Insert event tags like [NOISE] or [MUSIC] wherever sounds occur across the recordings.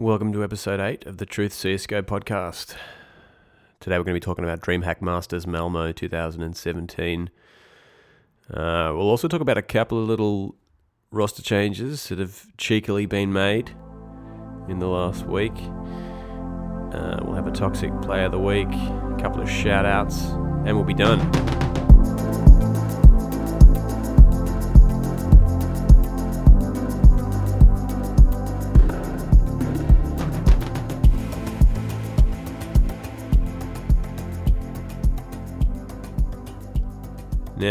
Welcome to episode 8 of the Truth CSGO podcast. Today we're going to be talking about DreamHack Masters Malmo 2017. Uh, we'll also talk about a couple of little roster changes that have cheekily been made in the last week. Uh, we'll have a toxic player of the week, a couple of shout outs, and we'll be done.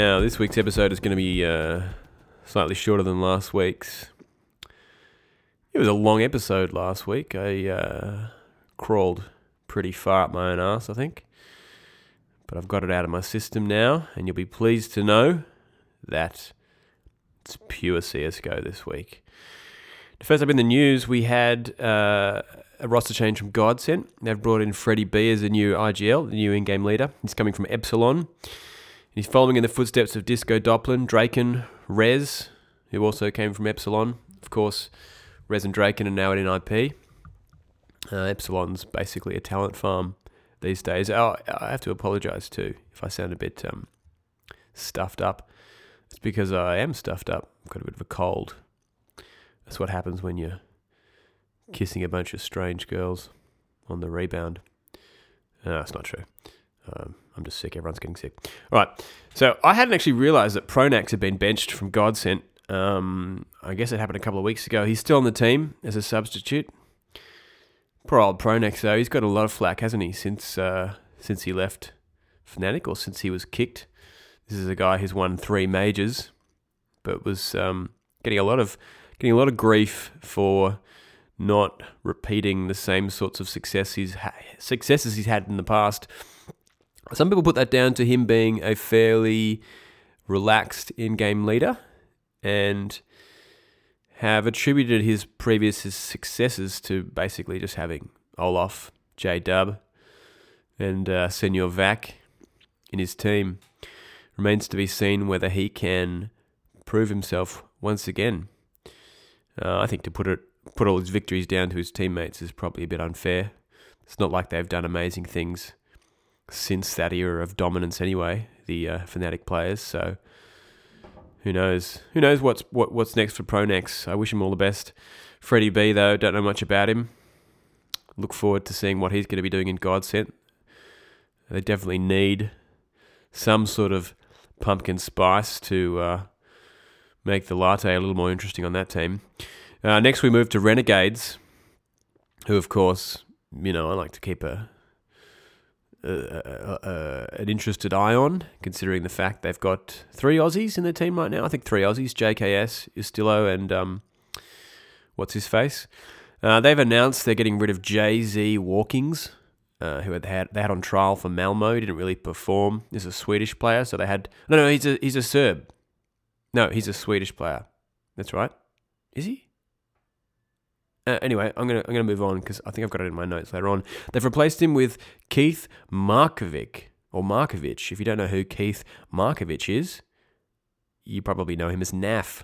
Now, this week's episode is going to be uh, slightly shorter than last week's. It was a long episode last week. I uh, crawled pretty far up my own ass, I think. But I've got it out of my system now, and you'll be pleased to know that it's pure CSGO this week. First up in the news, we had uh, a roster change from Godsent. They've brought in Freddie B as a new IGL, the new in game leader. He's coming from Epsilon. He's following in the footsteps of Disco Doplan, Draken, Rez, who also came from Epsilon. Of course, Rez and Draken are now at NIP. Uh, Epsilon's basically a talent farm these days. Oh, I have to apologise too if I sound a bit um, stuffed up. It's because I am stuffed up. I've got a bit of a cold. That's what happens when you're kissing a bunch of strange girls on the rebound. No, that's not true. Um, I'm just sick. Everyone's getting sick. All right. So I hadn't actually realised that Pronax had been benched from Godsent. Um, I guess it happened a couple of weeks ago. He's still on the team as a substitute. Poor old Pronax though. He's got a lot of flack, hasn't he? Since uh, since he left Fnatic or since he was kicked. This is a guy who's won three majors, but was um, getting a lot of getting a lot of grief for not repeating the same sorts of success he's ha- successes he's had in the past. Some people put that down to him being a fairly relaxed in-game leader, and have attributed his previous successes to basically just having Olaf, J Dub, and uh, Senor Vac in his team. Remains to be seen whether he can prove himself once again. Uh, I think to put it put all his victories down to his teammates is probably a bit unfair. It's not like they've done amazing things since that era of dominance anyway, the uh, Fnatic players. So who knows? Who knows what's what, what's next for Pronax? I wish him all the best. Freddie B though, don't know much about him. Look forward to seeing what he's going to be doing in Godsent. They definitely need some sort of pumpkin spice to uh, make the latte a little more interesting on that team. Uh, next, we move to Renegades, who, of course, you know, I like to keep a, an interested eye on, considering the fact they've got three Aussies in their team right now. I think three Aussies: JKS, USTILO, and um, what's his face. Uh, they've announced they're getting rid of JZ Walkings, uh, who had, had they had on trial for Malmo. Didn't really perform. He's a Swedish player, so they had no, no. He's a he's a Serb. No, he's a Swedish player. That's right. Is he? Uh, anyway, I'm gonna I'm gonna move on because I think I've got it in my notes later on. They've replaced him with Keith Markovic or Markovic. If you don't know who Keith Markovic is, you probably know him as NAF.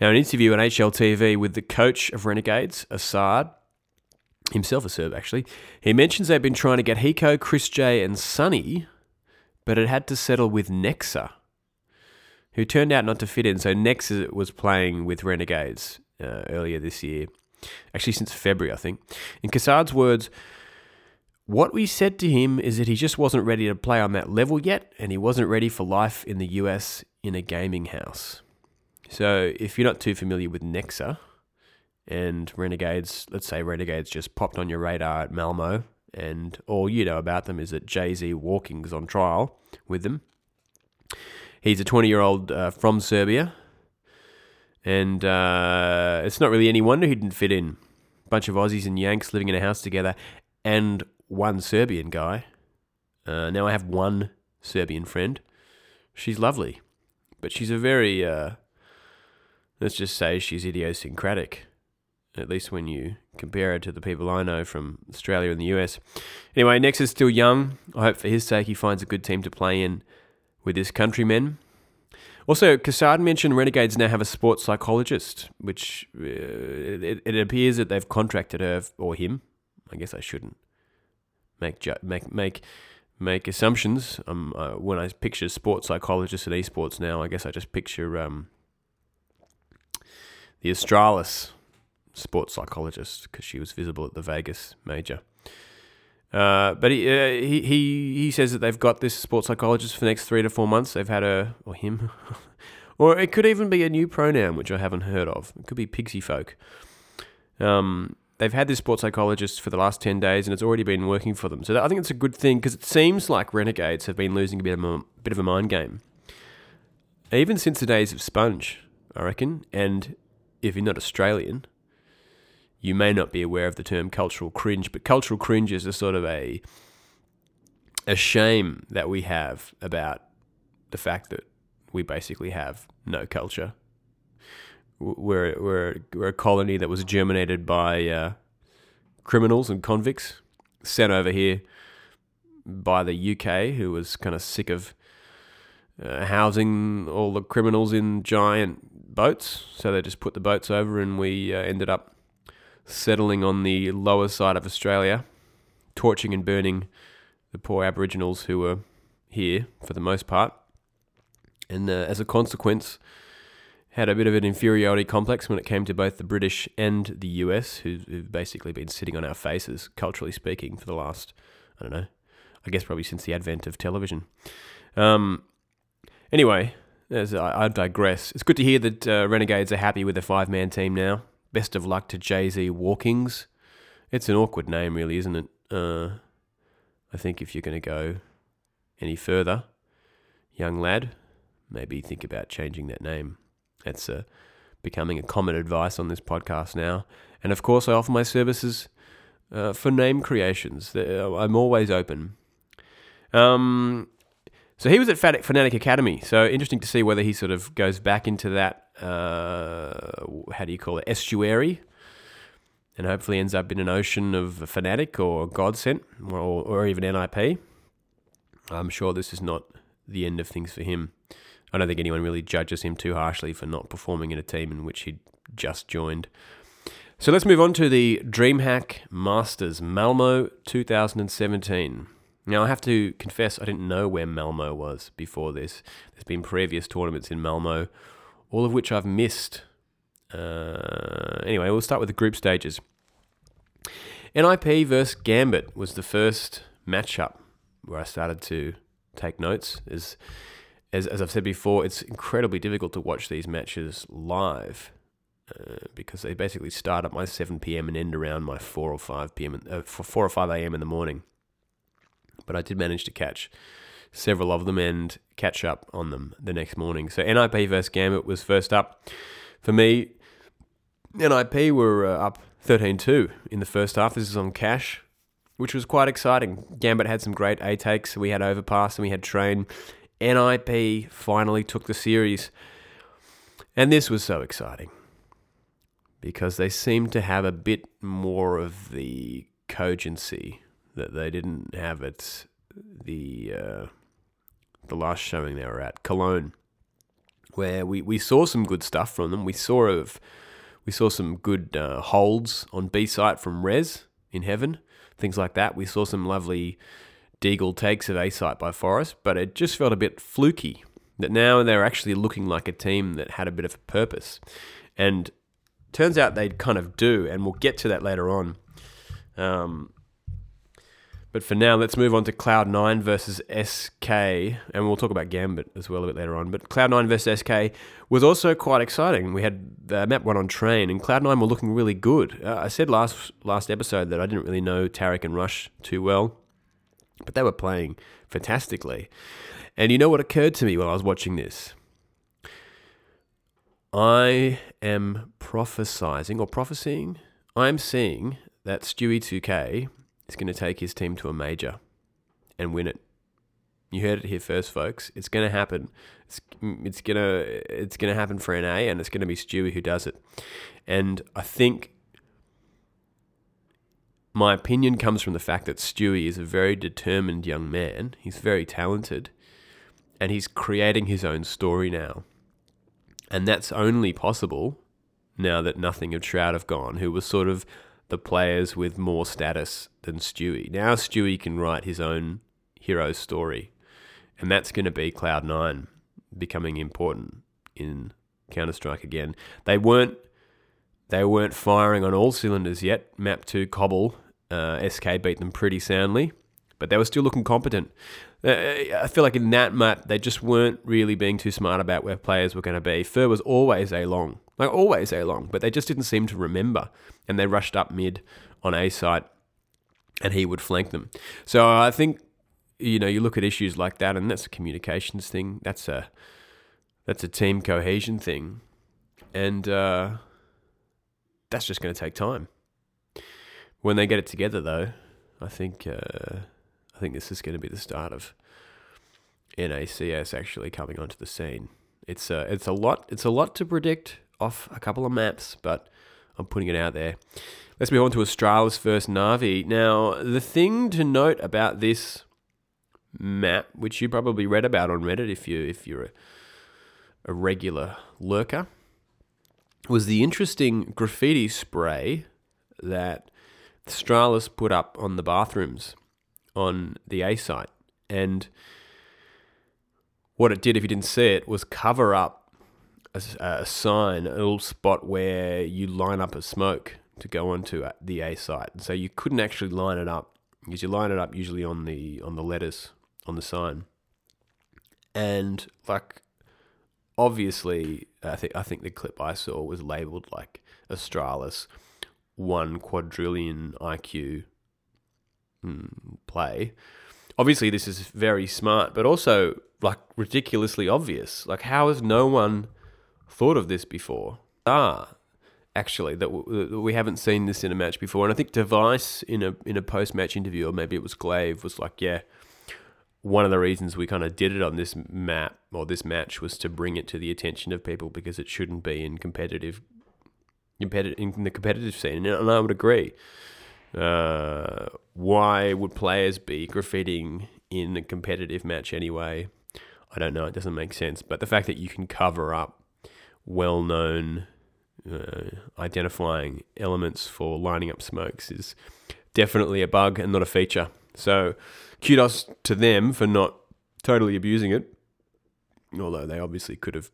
Now, an interview on HLTV with the coach of Renegades, Assad, himself a Serb actually, he mentions they've been trying to get Hiko, Chris J, and Sunny, but it had to settle with Nexa, who turned out not to fit in. So Nexa was playing with Renegades uh, earlier this year actually since February, I think. In Kassad's words, what we said to him is that he just wasn't ready to play on that level yet, and he wasn't ready for life in the US in a gaming house. So, if you're not too familiar with Nexa and Renegades, let's say Renegades just popped on your radar at Malmo, and all you know about them is that Jay Z Walking's on trial with them. He's a 20 year old uh, from Serbia and uh, it's not really any wonder he didn't fit in. Bunch of Aussies and Yanks living in a house together, and one Serbian guy. Uh, now I have one Serbian friend. She's lovely, but she's a very, uh, let's just say she's idiosyncratic. At least when you compare her to the people I know from Australia and the US. Anyway, Nex is still young. I hope for his sake he finds a good team to play in with his countrymen. Also, Kassad mentioned Renegades now have a sports psychologist, which uh, it, it appears that they've contracted her or him. I guess I shouldn't make ju- make make make assumptions. Um, uh, when I picture sports psychologists and esports now, I guess I just picture um, the Astralis sports psychologist because she was visible at the Vegas major. Uh, but he, uh, he he he says that they've got this sports psychologist for the next three to four months. They've had a or him, [LAUGHS] or it could even be a new pronoun which I haven't heard of. It could be pixie folk. Um, they've had this sports psychologist for the last ten days, and it's already been working for them. So that, I think it's a good thing because it seems like renegades have been losing a bit of a bit of a mind game, even since the days of Spunj, I reckon. And if you're not Australian, you may not be aware of the term cultural cringe, but cultural cringe is a sort of a a shame that we have about the fact that we basically have no culture. We're we're we're a colony that was germinated by uh, criminals and convicts sent over here by the UK, who was kind of sick of uh, housing all the criminals in giant boats. So they just put the boats over, and we uh, ended up settling on the lower side of Australia, torching and burning the poor Aboriginals who were here for the most part. And uh, as a consequence, had a bit of an inferiority complex when it came to both the British and the US, who, who've basically been sitting on our faces, culturally speaking, for the last, I don't know, I guess probably since the advent of television. Um, anyway, as I, I, digress, it's good to hear that uh, Renegades are happy with the five man team now. Best of luck to Jay Z Walkings. It's an awkward name, really, isn't it? Uh, I think if you're going to go any further, young lad, maybe think about changing that name. That's uh, becoming a common advice on this podcast now. And of course, I offer my services uh, for name creations. Uh, I'm always open. Um, so he was at Fnatic Academy. So interesting to see whether he sort of goes back into that uh, how do you call it, estuary, and hopefully ends up in an ocean of Fnatic or Godsent or, or even NIP. I'm sure this is not the end of things for him. I don't think anyone really judges him too harshly for not performing in a team in which he'd just joined. So let's move on to the DreamHack Masters Malmo 2017. Now, I have to confess, I didn't know where Malmo was before this. There's been previous tournaments in Malmo all of which I've missed. Uh, anyway, we'll start with the group stages. NIP versus Gambit was the first matchup where I started to take notes. As, as, as I've said before, it's incredibly difficult to watch these matches live uh, because they basically start at my 7 p.m. and end around my 4 or 5 p.m. Uh, 4 or 5 a.m. in the morning. But I did manage to catch several of them and catch up on them the next morning. So NIP versus Gambit was first up. For me, NIP were uh, up 13 2 in the first half. This is on Cache, which was quite exciting. Gambit had some great A takes. We had Overpass and we had Train. NIP finally took the series. And this was so exciting because they seemed to have a bit more of the cogency that they didn't have at the uh, the last showing they were at, Cologne, where we, we saw some good stuff from them. We saw of we saw some good uh, holds on B site from Rez in Heaven, things like that. We saw some lovely Deagle takes of A site by f0rest, but it just felt a bit fluky. That now they're actually looking like a team that had a bit of a purpose, and turns out they kind of do, and we'll get to that later on. Um, but for now, let's move on to Cloud9 versus SK, and we'll talk about Gambit as well a bit later on. But Cloud9 versus SK was also quite exciting. We had uh, map one on train, and Cloud9 were looking really good. Uh, I said last last episode that I didn't really know tarik and Rush too well, but they were playing fantastically. And you know what occurred to me while I was watching this? I am prophesizing or prophesying. I'm seeing that Stewie 2K is going to take his team to a major and win it. You heard it here first, folks. It's going to happen. It's, mm, it's gonna it's gonna happen for NA, and it's going to be Stewie who does it. And I think my opinion comes from the fact that Stewie is a very determined young man. He's very talented, and he's creating his own story now. And that's only possible now that n0thing of Shroud have gone, who was sort of the players with more status than Stewie. Now Stewie can write his own hero story, and that's going to be Cloud Nine becoming important in Counter Strike again. They weren't they weren't firing on all cylinders yet. Map two Cobble uh, SK beat them pretty soundly, but they were still looking competent. Uh, I feel like in that map, they just weren't really being too smart about where players were going to be. fer was always A long, like always A long, but they just didn't seem to remember. And they rushed up mid on A site, and he would flank them. So I think, you know, you look at issues like that, and that's a communications thing. That's a that's a team cohesion thing, and uh, that's just going to take time. When they get it together, though, I think. Uh, I think this is going to be the start of NACS actually coming onto the scene. It's a, it's a lot. It's a lot to predict off a couple of maps, but I'm putting it out there. Let's move on to Astralis versus Navi. Now, the thing to note about this map, which you probably read about on Reddit if you if you're a, a regular lurker, was the interesting graffiti spray that Astralis put up on the bathrooms on the A site. And what it did, if you didn't see it, was cover up a, a sign, a little spot where you line up a smoke to go onto the A site. And so you couldn't actually line it up because you line it up usually on the on the letters on the sign. And like obviously I think I think the clip I saw was labeled like Astralis one quadrillion IQ play. Obviously, this is very smart, but also like ridiculously obvious. Like, how has no one thought of this before? Ah, actually, that we haven't seen this in a match before. And I think dev1ce in a in a post match interview, or maybe it was gla1ve, was like, yeah. One of the reasons we kind of did it on this map or this match was to bring it to the attention of people because it shouldn't be in competitive, competitive in the competitive scene, and I would agree. Uh, why would players be graffitiing in a competitive match anyway? I don't know. It doesn't make sense. But the fact that you can cover up well known uh, identifying elements for lining up smokes is definitely a bug and not a feature. So kudos to them for not totally abusing it. Although they obviously could have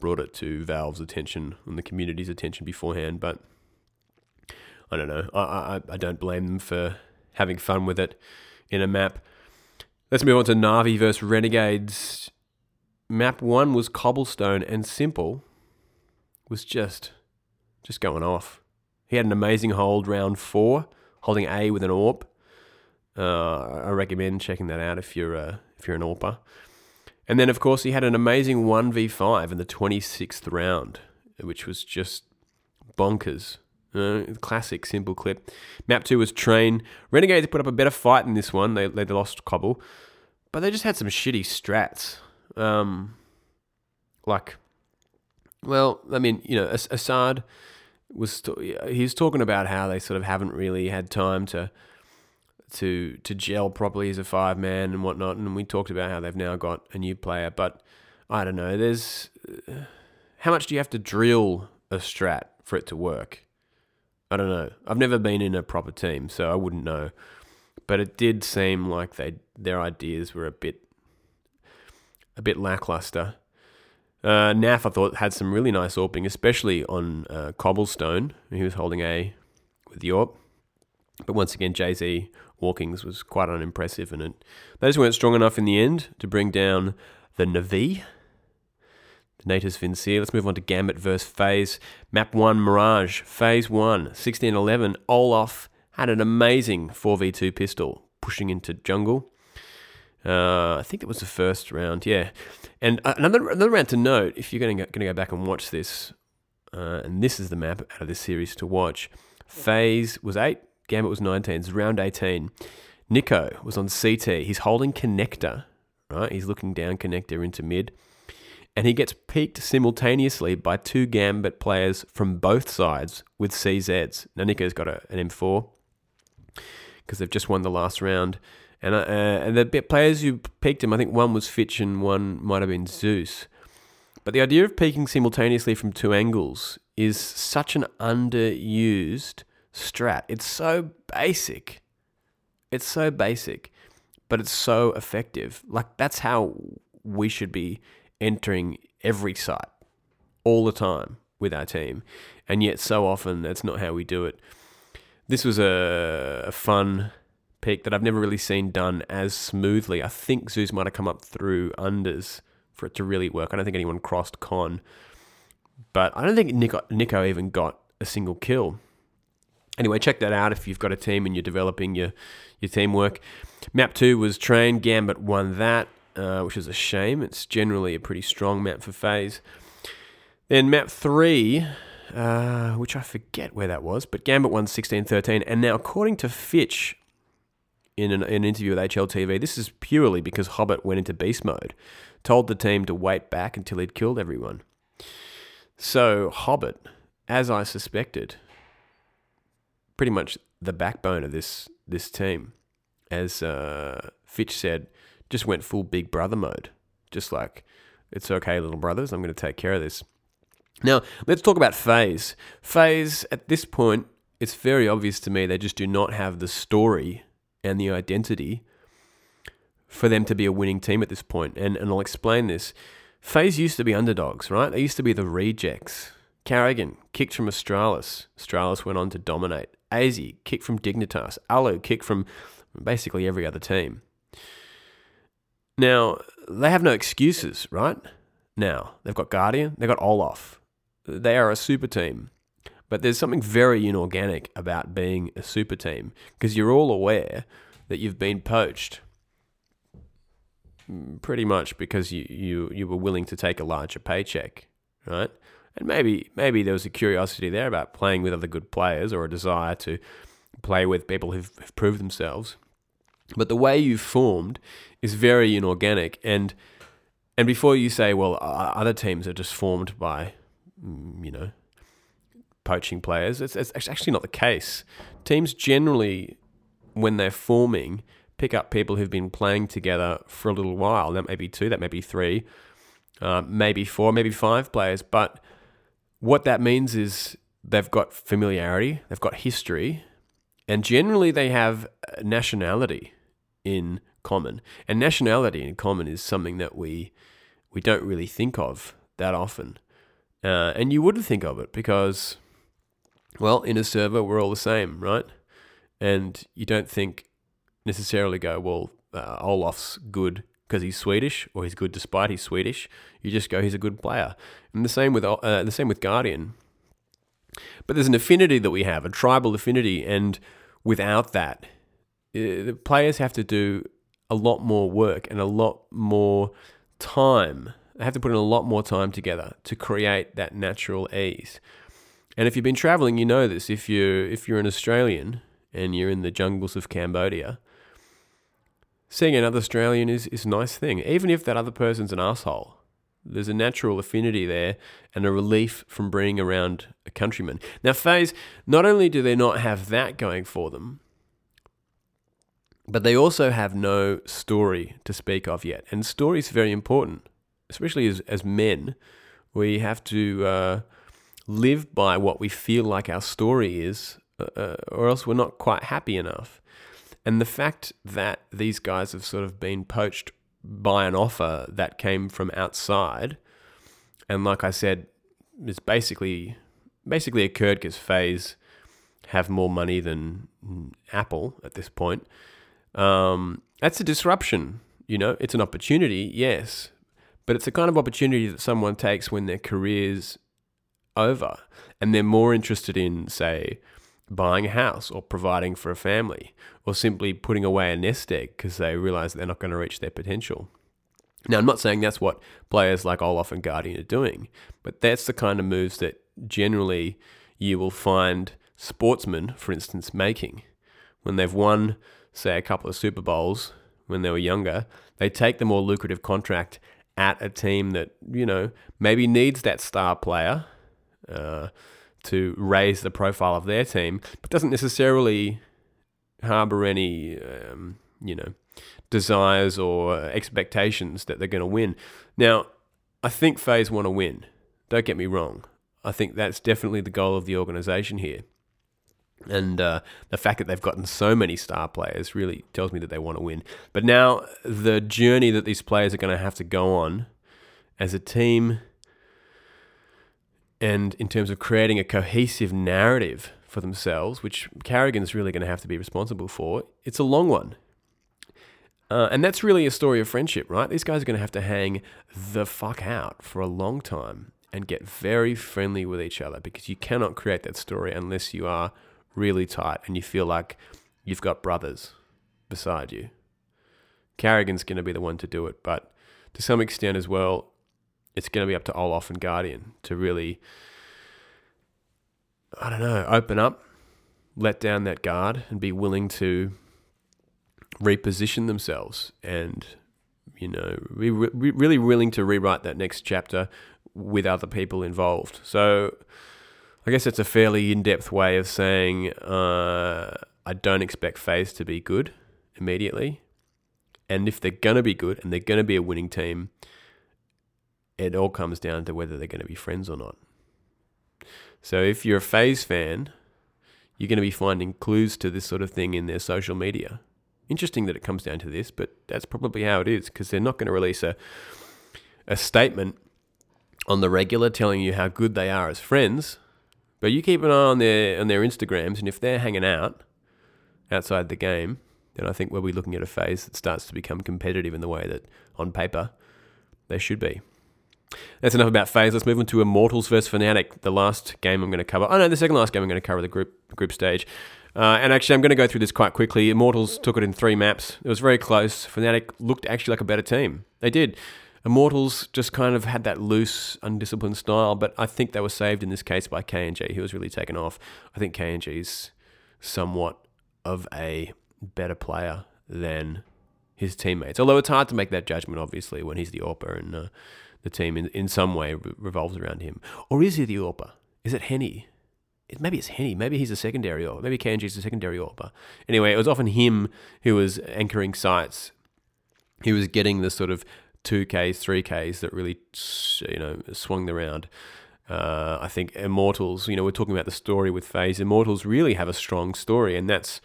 brought it to Valve's attention and the community's attention beforehand. But I don't know. I, I, I don't blame them for having fun with it in a map. Let's move on to Navi versus Renegades. Map one was cobblestone and s1mple was just just going off. He had an amazing hold round four, holding A with an AWP. Uh, I recommend checking that out if you're uh, if you're an AWPer. And then of course he had an amazing one v five in the twenty sixth round, which was just bonkers. Uh, classic, s1mple clip. Map 2 was Train. Renegades put up a better fight in this one. They, they lost Cobble. But they just had some shitty strats. Um, like, well, I mean, you know, Assad was he's talking about how they sort of haven't really had time to to to gel properly as a five man and whatnot. And we talked about how they've now got a new player, but I don't know. There's uh, how much do you have to drill a strat for it to work? I don't know. I've never been in a proper team, so I wouldn't know. But it did seem like they their ideas were a bit a bit lackluster. Uh, Naf, I thought, had some really nice AWPing, especially on uh, Cobblestone. He was holding A with the AWP. But once again, Jay Z Walkings was quite unimpressive, and it, they just weren't strong enough in the end to bring down the Navi. Natus Vincere. Let's move on to Gambit versus FaZe. Map 1 Mirage. FaZe 1, 1611. Olaf had an amazing 4v2 pistol pushing into jungle. Uh, I think it was the first round, yeah. And uh, another another round to note, if you're going to go back and watch this, uh, and this is the map out of this series to watch. FaZe was 8, Gambit was 19. It's round 18. NiKo was on CT. He's holding connector, right? He's looking down connector into mid and he gets peaked simultaneously by two Gambit players from both sides with CZs. Now, NiKo's got a, an M4 because they've just won the last round. And, uh, and the players who peaked him, I think one was Fitch and one might have been Zeus. But the idea of peaking simultaneously from two angles is such an underused strat. It's so basic. It's so basic, but it's so effective. Like, that's how we should be entering every site all the time with our team. And yet, so often, that's not how we do it. This was a, fun peak that I've never really seen done as smoothly. I think Zeus might have come up through unders for it to really work. I don't think anyone crossed con, but I don't think NiKo, NiKo even got a single kill. Anyway, check that out if you've got a team and you're developing your, your teamwork. Map 2 was Train. Gambit won that, uh, which is a shame. It's generally a pretty strong map for FaZe. Then map 3, uh, which I forget where that was, but Gambit won 16 13. And now, according to Fitch, in an, an interview with HLTV, this is purely because Hobbit went into beast mode, told the team to wait back until he'd killed everyone. So, Hobbit, as I suspected, pretty much the backbone of this this team, as uh, Fitch said, just went full Big Brother mode. Just like, it's okay, little brothers, I'm going to take care of this. Now, let's talk about FaZe. FaZe, at this point, it's very obvious to me they just do not have the story and the identity for them to be a winning team at this point. And, and I'll explain this. FaZe used to be underdogs, right? They used to be the rejects. Karrigan kicked from Astralis. Astralis went on to dominate. aizy kicked from Dignitas. allu kicked from basically every other team. Now, they have no excuses, right? Now, they've got Guardian, they've got Olaf. They are a super team. But there's something very inorganic about being a super team because you're all aware that you've been poached mm, pretty much because you, you, you were willing to take a larger paycheck, right? And maybe maybe there was a curiosity there about playing with other good players or a desire to play with people who've, who've proved themselves. But the way you've formed is very inorganic, and and before you say, well, other teams are just formed by, mm, you know, poaching players. It's, it's actually not the case. Teams generally, when they're forming, pick up people who've been playing together for a little while. That may be two, that may be three, uh, maybe four, maybe five players. But what that means is they've got familiarity, they've got history, and generally they have nationality in common. And nationality in common is something that we we don't really think of that often. Uh, and you wouldn't think of it because well, in a server, we're all the same, right? And you don't think necessarily go, well, uh, Olaf's good because he's Swedish, or he's good despite he's Swedish. You just go, he's a good player. And the same with uh, the same with Guardian. But there's an affinity that we have, a tribal affinity, and without that, uh, the players have to do a lot more work and a lot more time. They have to put in a lot more time together to create that natural ease. And if you've been traveling, you know this. If you if you're an Australian and you're in the jungles of Cambodia, seeing another Australian is, is a nice thing, even if that other person's an asshole. There's a natural affinity there and a relief from being around a countryman. Now, FaZe, not only do they not have that going for them, but they also have no story to speak of yet. And story is very important, especially as, as men. We have to uh, live by what we feel like our story is, uh, uh, or else we're not quite happy enough. And the fact that these guys have sort of been poached by an offer that came from outside, and like I said, it's basically basically occurred because FaZe have more money than Apple at this point. Um, that's a disruption. You know, it's an opportunity, yes, but it's a kind of opportunity that someone takes when their careers over and they're more interested in, say, buying a house or providing for a family or simply putting away a nest egg because they realize they're not going to reach their potential. Now, I'm not saying that's what players like Olaf and Guardian are doing, but that's the kind of moves that generally you will find sportsmen, for instance, making. When they've won, say, a couple of Super Bowls when they were younger, they take the more lucrative contract at a team that, you know, maybe needs that star player uh, to raise the profile of their team, but doesn't necessarily harbor any, um, you know, desires or expectations that they're going to win. Now, I think FaZe want to win. Don't get me wrong. I think that's definitely the goal of the organization here. And uh, the fact that they've gotten so many star players really tells me that they want to win. But now, the journey that these players are going to have to go on as a team, and in terms of creating a cohesive narrative for themselves, which Karrigan's really going to have to be responsible for, it's a long one. Uh, and that's really a story of friendship, right? These guys are going to have to hang the fuck out for a long time and get very friendly with each other because you cannot create that story unless you are really tight and you feel like you've got brothers beside you. Karrigan's going to be the one to do it, but to some extent as well, it's going to be up to Olaf and Guardian to really, I don't know, open up, let down that guard, and be willing to reposition themselves and, you know, be re- really willing to rewrite that next chapter with other people involved. So I guess it's a fairly in depth way of saying uh, I don't expect FaZe to be good immediately. And if they're going to be good and they're going to be a winning team, it all comes down to whether they're going to be friends or not. So if you're a FaZe fan, you're going to be finding clues to this sort of thing in their social media. Interesting that it comes down to this, but that's probably how it is because they're not going to release a a statement on the regular telling you how good they are as friends. But you keep an eye on their on their Instagrams, and if they're hanging out outside the game, then I think we'll be looking at a FaZe that starts to become competitive in the way that on paper they should be. That's enough about FaZe. Let's move on to Immortals versus Fnatic, the last game I'm going to cover. Oh no, the second last game I'm going to cover the group group stage. Uh, and actually, I'm going to go through this quite quickly. Immortals took it in three maps. It was very close. Fnatic looked actually like a better team. They did. Immortals just kind of had that loose, undisciplined style, but I think they were saved in this case by KNG. He was really taken off. I think KNG's somewhat of a better player than his teammates. Although it's hard to make that judgment, obviously, when he's the AWPer and uh, the team in, in some way revolves around him. Or is he the AWPer? Is it HEN1? It, maybe it's HEN1. Maybe he's a secondary AWPer. Maybe KNG's a secondary AWPer. Anyway, it was often him who was anchoring sites. He was getting the sort of 2Ks, 3Ks that really, you know, swung the round. Uh, I think Immortals, you know, we're talking about the story with FaZe. Immortals really have a strong story, and that's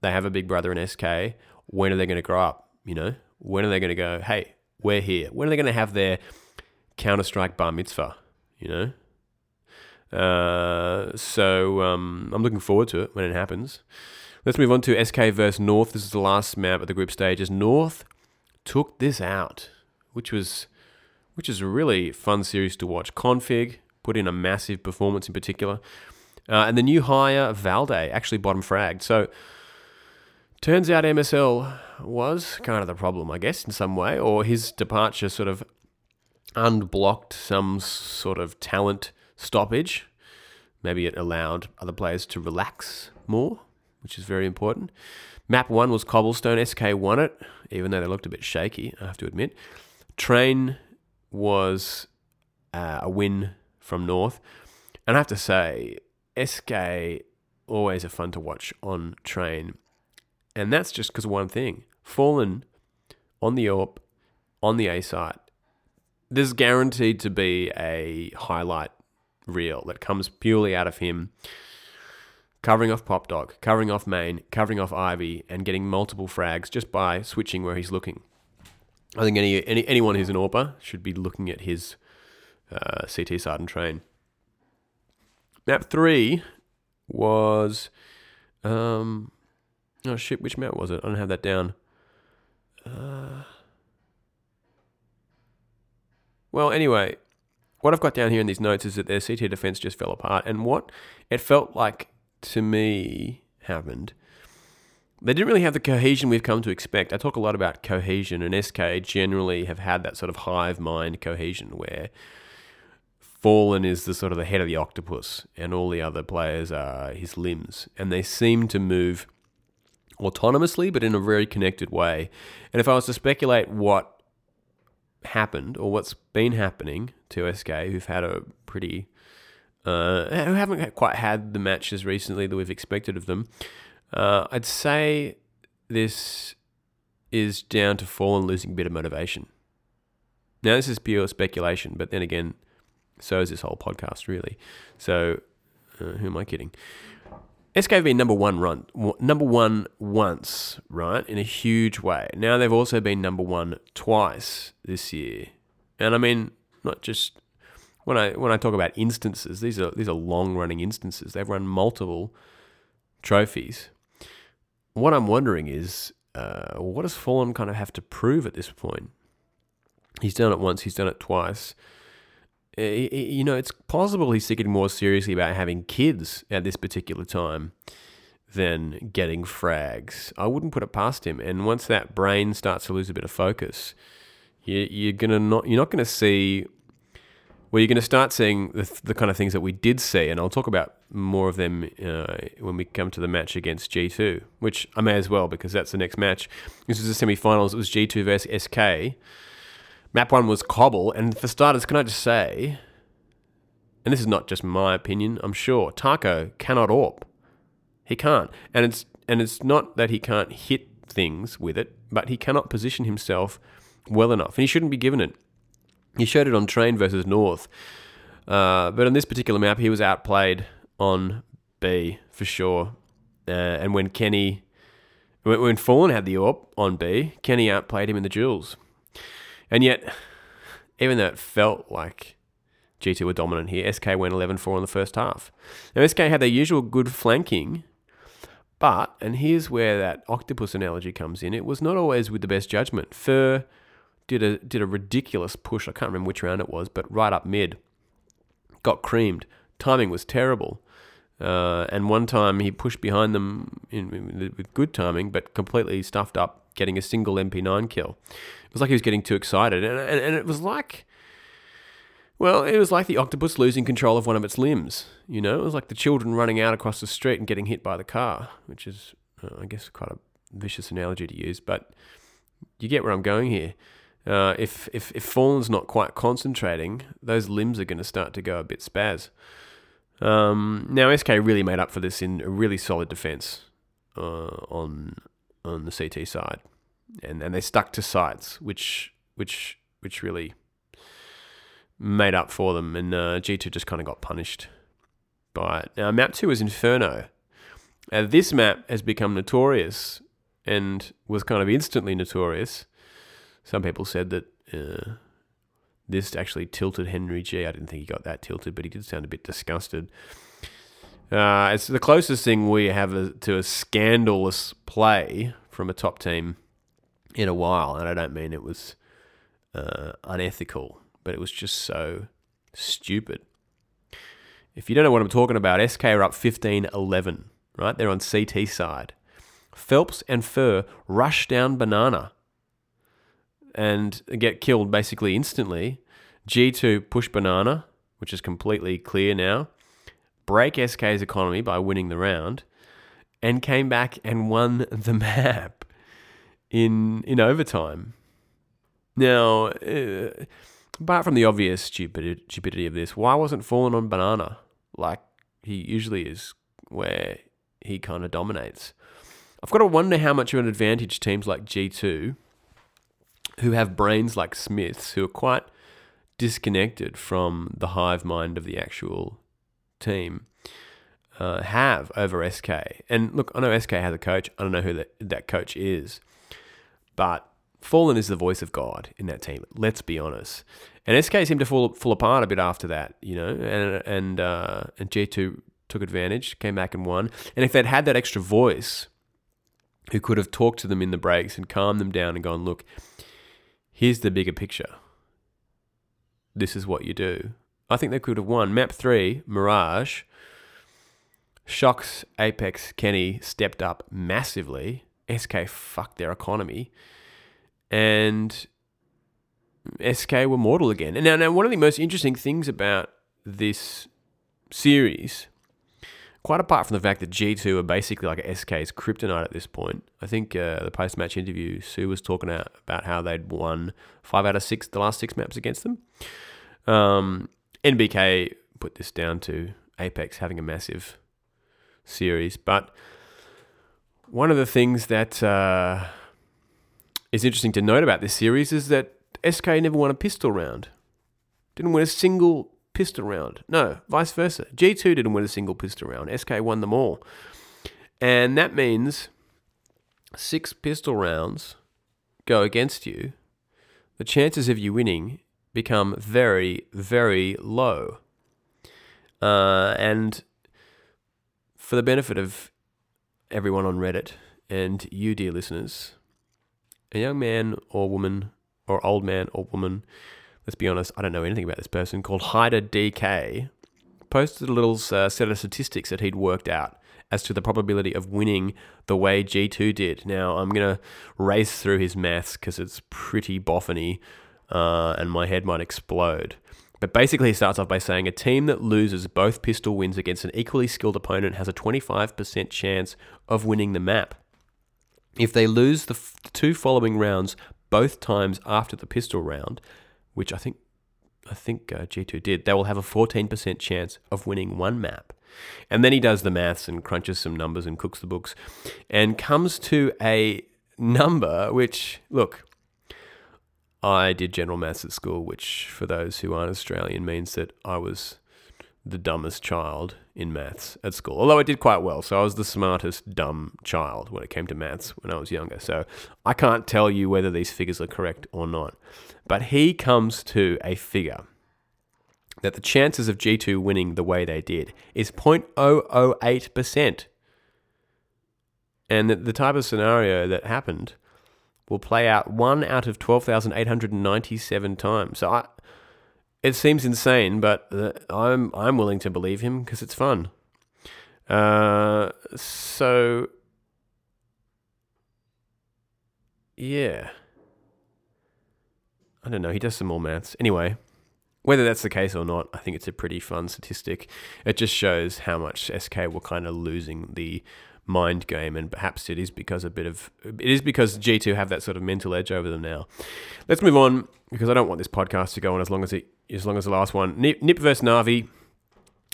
they have a big brother in SK. When are they going to grow up? You know, when are they going to go, hey, we're here? When are they going to have their Counter Strike bar mitzvah? You know? Uh, so um, I'm looking forward to it when it happens. Let's move on to SK versus North. This is the last map at the group stage. As North took this out which was which is a really fun series to watch. k0nfig put in a massive performance in particular, uh, and the new hire Valde actually bottom fragged. So turns out MSL was kind of the problem, I guess, in some way, or his departure sort of unblocked some sort of talent stoppage. Maybe it allowed other players to relax more, which is very important. Map one was Cobblestone. SK won it, even though they looked a bit shaky, I have to admit. Train was uh, a win from North. And I have to say, SK always are fun to watch on train. And that's just because of one thing. Fallen on the AWP, on the A site, there's guaranteed to be a highlight reel that comes purely out of him covering off Pop Dog, covering off Main, covering off Ivy, and getting multiple frags just by switching where he's looking. I think any, any anyone who's an AWPer should be looking at his uh, CT and train. Map three was, um, oh shit, which map was it? I don't have that down. Uh, well, anyway, what I've got down here in these notes is that their CT defense just fell apart, and what it felt like to me happened they didn't really have the cohesion we've come to expect. I talk a lot about cohesion, and SK generally have had that sort of hive mind cohesion where Fallen is the sort of the head of the octopus, and all the other players are his limbs, and they seem to move autonomously, but in a very connected way. And if I was to speculate what happened or what's been happening to SK, who've had a pretty uh, who haven't quite had the matches recently that we've expected of them. Uh, I'd say this is down to Fallen losing a bit of motivation. Now, this is pure speculation, but then again, so is this whole podcast, really. So, uh, who am I kidding? SK have been number one run, number one once, right, in a huge way. Now they've also been number one twice this year, and I mean not just when I when I talk about instances. These are these are long running instances. They've run multiple trophies. What I'm wondering is, uh, what does Fallen kind of have to prove at this point? He's done it once. He's done it twice. You know, it's possible he's thinking more seriously about having kids at this particular time than getting frags. I wouldn't put it past him. And once that brain starts to lose a bit of focus, you, are gonna not you're not gonna see. Well, you're to start seeing the, the kind of things that we did see, and I'll talk about more of them uh, when we come to the match against G2, which I may as well because that's the next match. This was the semi-finals. It was G2 versus SK. Map one was Cobble, and for starters, can I just say, and this is not just my opinion, I'm sure Taco cannot AWP. He can't, and it's and it's not that he can't hit things with it, but he cannot position himself well enough, and he shouldn't be given it. He showed it on Train versus North, uh, but on this particular map, he was outplayed on B for sure. Uh, and when Kenny, when, when Fallen had the AWP on B, Kenny outplayed him in the duels. And yet, even though it felt like G2 were dominant here, SK went 11 4 in the first half. Now, SK had their usual good flanking, but, and here's where that octopus analogy comes in, it was not always with the best judgment. fer did a, did a ridiculous push, I can't remember which round it was, but right up mid. Got creamed. Timing was terrible. Uh, and one time he pushed behind them in, in, with good timing, but completely stuffed up, getting a single MP9 kill. It was like he was getting too excited, and, and, and it was like, well, it was like the octopus losing control of one of its limbs. You know, it was like the children running out across the street and getting hit by the car, which is, uh, I guess, quite a vicious analogy to use, but you get where I'm going here. Uh, if, if if Fallen's not quite concentrating, those limbs are going to start to go a bit spaz. Um, now SK really made up for this in a really solid defense uh, on on the CT side and and they stuck to sites, which which which really made up for them, and uh, G2 just kind of got punished by it. Now, map two is Inferno. Now, this map has become notorious and was kind of instantly notorious. Some people said that uh, this actually tilted Henry G. I didn't think he got that tilted, but he did sound a bit disgusted. Uh, it's the closest thing we have a, to a scandalous play from a top team in a while. And I don't mean it was uh, unethical, but it was just so stupid. If you don't know what I'm talking about, SK are up 15 11, right? They're on CT side. felps and fer rush down Banana and get killed basically instantly. G2 push Banana, which is completely clear now, break SK's economy by winning the round, and came back and won the [LAUGHS] map in in overtime. Now, uh, apart from the obvious stupidity, of this, why wasn't Fallen on Banana like he usually is, where he kind of dominates? I've got to wonder how much of an advantage teams like G2, who have brains like Smithzz, who are quite disconnected from the hive mind of the actual team, uh, have over SK. And look, I know SK has a coach. I don't know who that, that coach is. But Fallen is the voice of God in that team. Let's be honest. And SK seemed to fall fall apart a bit after that, you know, and and uh, and G two took advantage, came back and won. And if they'd had that extra voice, who could have talked to them in the breaks and calmed them down and gone, look, here's the bigger picture. This is what you do. I think they could have won. Map three, Mirage. shox Apex Kenny stepped up massively SK fucked their economy, and SK were mortal again. And now, now one of the most interesting things about this series, quite apart from the fact that G2 are basically like SK's kryptonite at this point, I think uh, the post match interview, Sue was talking about how they'd won five out of six, the last six maps against them. Um, NBK put this down to Apex having a massive series, but one of the things that uh, is interesting to note about this series is that SK never won a pistol round. Didn't win a single pistol round. No, vice versa. G2 didn't win a single pistol round. SK won them all. And that means six pistol rounds go against you. The chances of you winning become very, very low. Uh, and for the benefit of everyone on Reddit and you, dear listeners, a young man or woman or old man or woman, let's be honest, I don't know anything about this person, called Hyder DK, posted a little uh, set of statistics that he'd worked out as to the probability of winning the way G2 did. Now, I'm going to race through his maths because it's pretty boffiny uh, and my head might explode. But basically, he starts off by saying a team that loses both pistol wins against an equally skilled opponent has a 25% chance of winning the map. If they lose the, f- two following rounds both times after the pistol round, which I think I think uh, G2 did, they will have a 14% chance of winning one map. And then he does the maths and crunches some numbers and cooks the books and comes to a number which, look, I did general maths at school, which for those who aren't Australian means that I was the dumbest child in maths at school. Although I did quite well, so I was the smartest dumb child when it came to maths when I was younger. So I can't tell you whether these figures are correct or not. But he comes to a figure that the chances of G2 winning the way they did is 0.008%. And that the type of scenario that happened will play out one out of 12,897 times. So I, it seems insane, but I'm I'm willing to believe him because it's fun. Uh, so yeah, I don't know. He does some more maths anyway. Whether that's the case or not, I think it's a pretty fun statistic. It just shows how much SK were kind of losing the mind game, and perhaps it is because a bit of it is because G two have that sort of mental edge over them now. Let's move on because I don't want this podcast to go on as long as it as long as the last one. Nip, Nip versus Navi.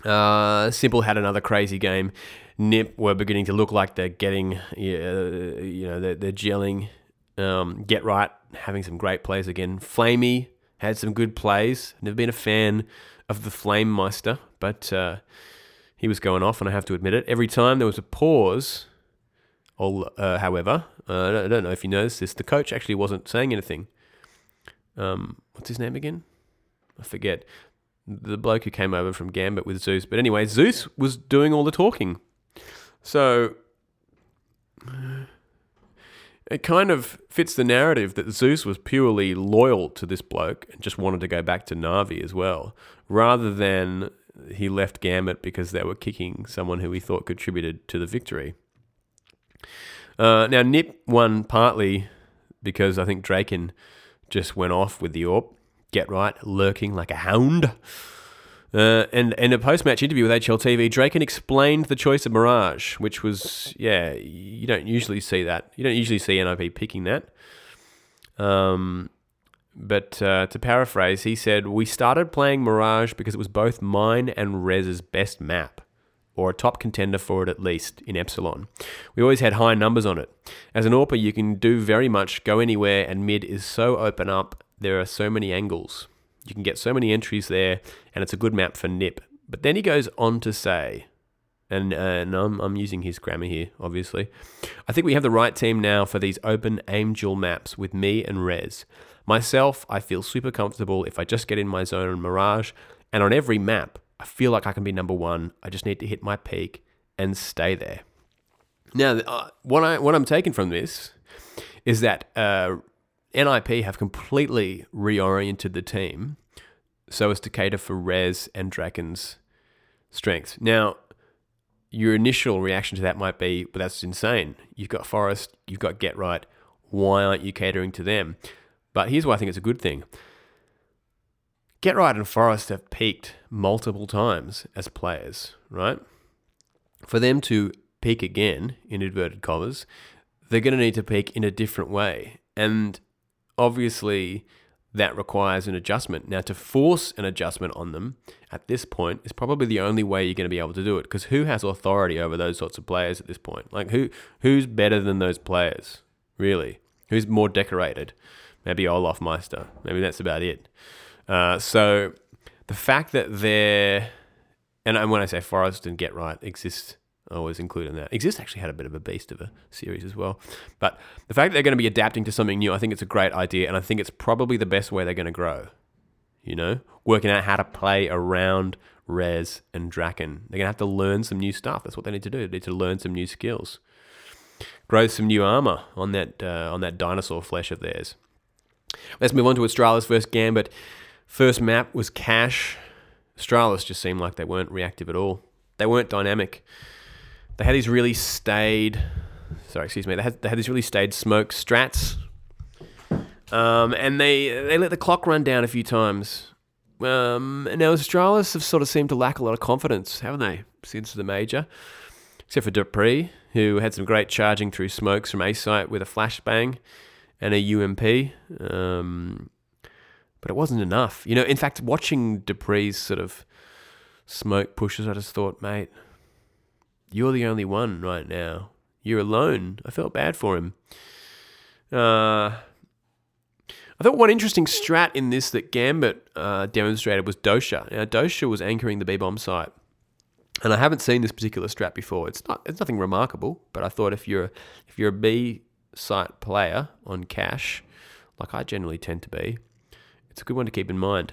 Uh, s1mple had another crazy game. Nip were beginning to look like they're getting, you know, they're, they're gelling. Um, GeT_RiGhT, having some great plays again. Flamie had some good plays. Never been a fan of the Flame Meister, but uh, he was going off, and I have to admit it. Every time there was a pause, uh, however, uh, I don't know if you noticed this, the coach actually wasn't saying anything. Um, what's his name again? I forget. The bloke who came over from Gambit with Zeus. But anyway, Zeus was doing all the talking. So [SIGHS] it kind of fits the narrative that Zeus was purely loyal to this bloke and just wanted to go back to Navi as well, rather than he left Gambit because they were kicking someone who he thought contributed to the victory. Uh, now, Nip won partly because I think Draken just went off with the AWP GeT_RiGhT, lurking like a hound. Uh, and in a post match interview with HLTV, Draken explained the choice of Mirage, which was, yeah, you don't usually see that. You don't usually see NIP picking that. Um, but uh, to paraphrase, he said, We started playing Mirage because it was both mine and Rez's best map, or a top contender for it at least, in Epsilon. We always had high numbers on it. As an AWPer, you can do very much, go anywhere, and mid is so open up there are so many angles. You can get so many entries there, and it's a good map for nip. But then he goes on to say, and, uh, and I'm, I'm using his grammar here, obviously. I think we have the right team now for these open aim maps with me and Rez. Myself, I feel super comfortable if I just get in my zone and Mirage, and on every map, I feel like I can be number one. I just need to hit my peak and stay there. Now, uh, what I what I'm taking from this is that uh, NIP have completely reoriented the team so as to cater for Rez and Draken's strengths. Now, your initial reaction to that might be, but that's insane. You've got f0rest, you've got GeT_RiGhT. Why aren't you catering to them? But here's why I think it's a good thing. GeT_RiGhT and f0rest have peaked multiple times as players, right? For them to peak again, in inverted commas, they're going to need to peak in a different way. And obviously that requires an adjustment. Now, to force an adjustment on them at this point is probably the only way you're going to be able to do it. Because who has authority over those sorts of players at this point? Like who who's better than those players? Really, who's more decorated? Maybe olofmeister. Maybe that's about it. Uh, so the fact that they're and when I say f0rest and Get Right Xizt, I always include in that. Xizt actually had a bit of a beast of a series as well. But the fact that they're going to be adapting to something new, I think it's a great idea, and I think it's probably the best way they're going to grow. You know, working out how to play around Rez and Draken. They're going to have to learn some new stuff. That's what they need to do. They need to learn some new skills, grow some new armor on that uh, on that dinosaur flesh of theirs. Let's move on to Astralis versus Gambit. First map was Cache. Astralis just seemed like they weren't reactive at all. They weren't dynamic. They had these really staid, sorry, excuse me. They had they had these really staid smoke strats, um, and they they let the clock run down a few times. Um, now Astralis have sort of seemed to lack a lot of confidence, haven't they, since the major? Except for dupreeh, who had some great charging through smokes from A site with a flashbang and a UMP. Um, but it wasn't enough. You know, in fact, watching dupreeh's sort of smoke pushes, I just thought, mate, you're the only one right now. You're alone. I felt bad for him. Uh, I thought one interesting strat in this that Gambit uh, demonstrated was Dosia. Now, Dosia was anchoring the B bomb site, and I haven't seen this particular strat before. It's not it's nothing remarkable, but I thought if you're if you're a B site player on cache, like I generally tend to be, it's a good one to keep in mind.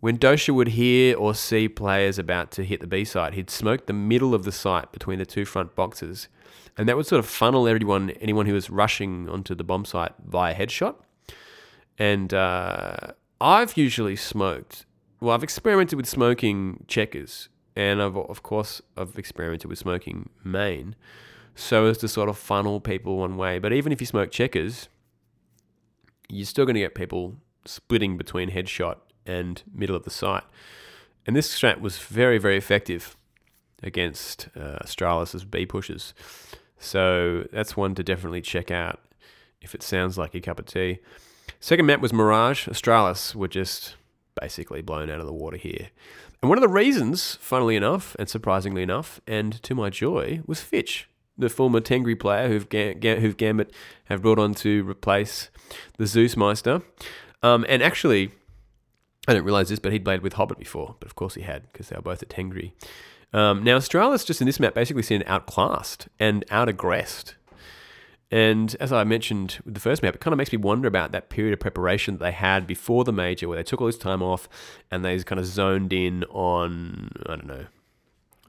When Dosia would hear or see players about to hit the B site, he'd smoke the middle of the site between the two front boxes, and that would sort of funnel everyone, anyone who was rushing onto the bomb site via headshot. And uh, I've usually smoked. Well, I've experimented with smoking checkers, and I've of course I've experimented with smoking main, so as to sort of funnel people one way. But even if you smoke checkers, you're still going to get people splitting between headshot and middle of the site. And this strat was very, very effective against uh, B pushes. So that's one to definitely check out if it sounds like a cup of tea. Second map was Mirage. Astralis were just basically blown out of the water here. And one of the reasons, funnily enough, and surprisingly enough, and to my joy, was Fitch, the former Tengri player who've, who've Gambit have brought on to replace the Zeus Meister. Um, and actually, I didn't realize this, but he'd played with Hobbit before, but of course he had because they were both at Tengri. Um, now, Astralis just in this map basically seen outclassed and outaggressed. And as I mentioned with the first map, it kind of makes me wonder about that period of preparation that they had before the major, where they took all this time off and they kind of zoned in on, I don't know,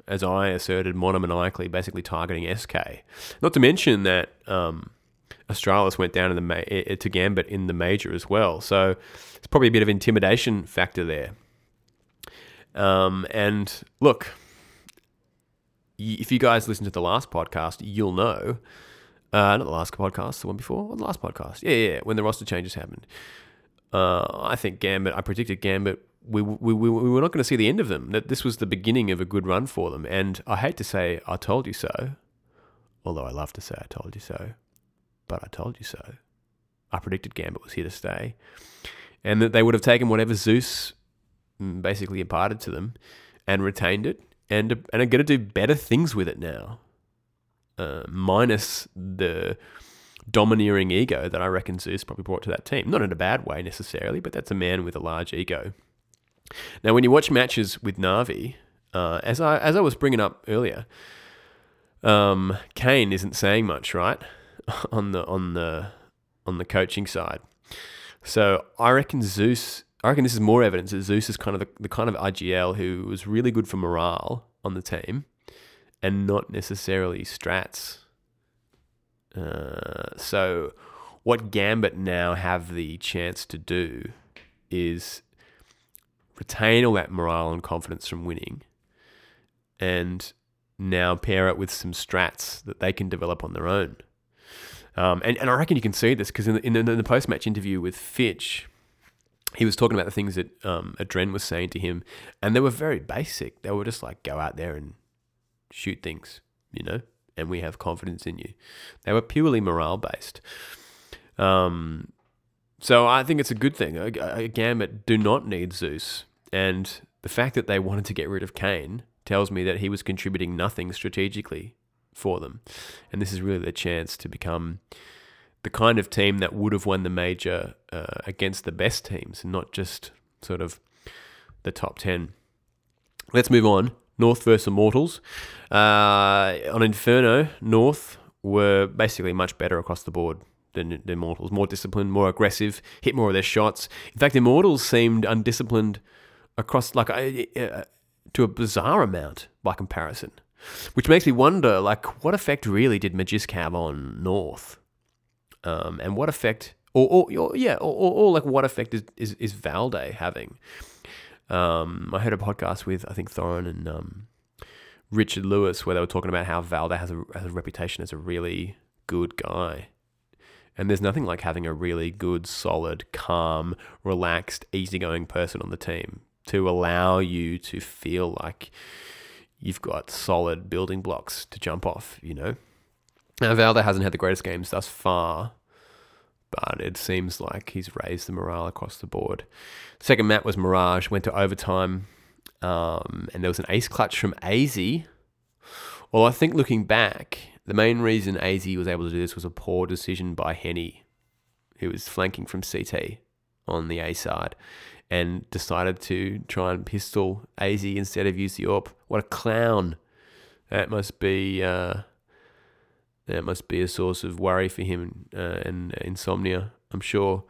as I asserted, monomaniacally, basically targeting SK. Not to mention that um, Astralis went down in the to Gambit in the major as well. So it's probably a bit of intimidation factor there. Um, and look, if you guys listen to the last podcast, you'll know. Uh, not the last podcast, the one before, or the last podcast. Yeah, yeah, when the roster changes happened. Uh, I think Gambit, I predicted Gambit, we, we, we, we were not going to see the end of them. That this was the beginning of a good run for them. And I hate to say, I told you so, although I love to say I told you so but I told you so. I predicted Gambit was here to stay. And that they would have taken whatever Zeus mm, basically imparted to them and retained it and, and are going to do better things with it now. Uh, minus the domineering ego that I reckon Zeus probably brought to that team. Not in a bad way necessarily, but that's a man with a large ego. Now, when you watch matches with Na'Vi, uh, as I as I was bringing up earlier, um, Kane isn't saying much, right? [LAUGHS] on the on the on the coaching side. So I reckon Zeus. I reckon this is more evidence that Zeus is kind of the, the kind of IGL who was really good for morale on the team, and not necessarily strats. Uh, so, what Gambit now have the chance to do is retain all that morale and confidence from winning, and now pair it with some strats that they can develop on their own. Um, and, and I reckon you can see this because in the, in the, the post match interview with Fitch, he was talking about the things that um, AdreN was saying to him, and they were very basic. They were just like, go out there and shoot things, you know, and we have confidence in you. They were purely morale based. Um, so I think it's a good thing. Gambit do not need Zeus, and the fact that they wanted to get rid of Kane tells me that he was contributing nothing strategically for them. And this is really their chance to become the kind of team that would have won the major uh, against the best teams, not just sort of the top 10. Let's move on. North versus Immortals. Uh, on Inferno, North were basically much better across the board than the Immortals. More disciplined, more aggressive, hit more of their shots. In fact, Immortals seemed undisciplined across, like, uh, to a bizarre amount by comparison. Which makes me wonder, like, what effect really did Magisk have on North? Um, and what effect, or, or, or yeah, or, or, or, like, what effect is, is, is Valde having? Um, I heard a podcast with, I think, Thorin and um, Richard Lewis where they were talking about how Valde has a, has a reputation as a really good guy. And there's nothing like having a really good, solid, calm, relaxed, easygoing person on the team to allow you to feel like you've got solid building blocks to jump off, you know? Now, Valde hasn't had the greatest games thus far, but it seems like he's raised the morale across the board. Second map was Mirage, went to overtime, um, and there was an ace clutch from aizy. Well, I think looking back, the main reason aizy was able to do this was a poor decision by HEN1, who was flanking from CT on the A side and decided to try and pistol aizy instead of use the AWP. What a clown! That must be uh, that must be a source of worry for him uh, and insomnia. I'm sure.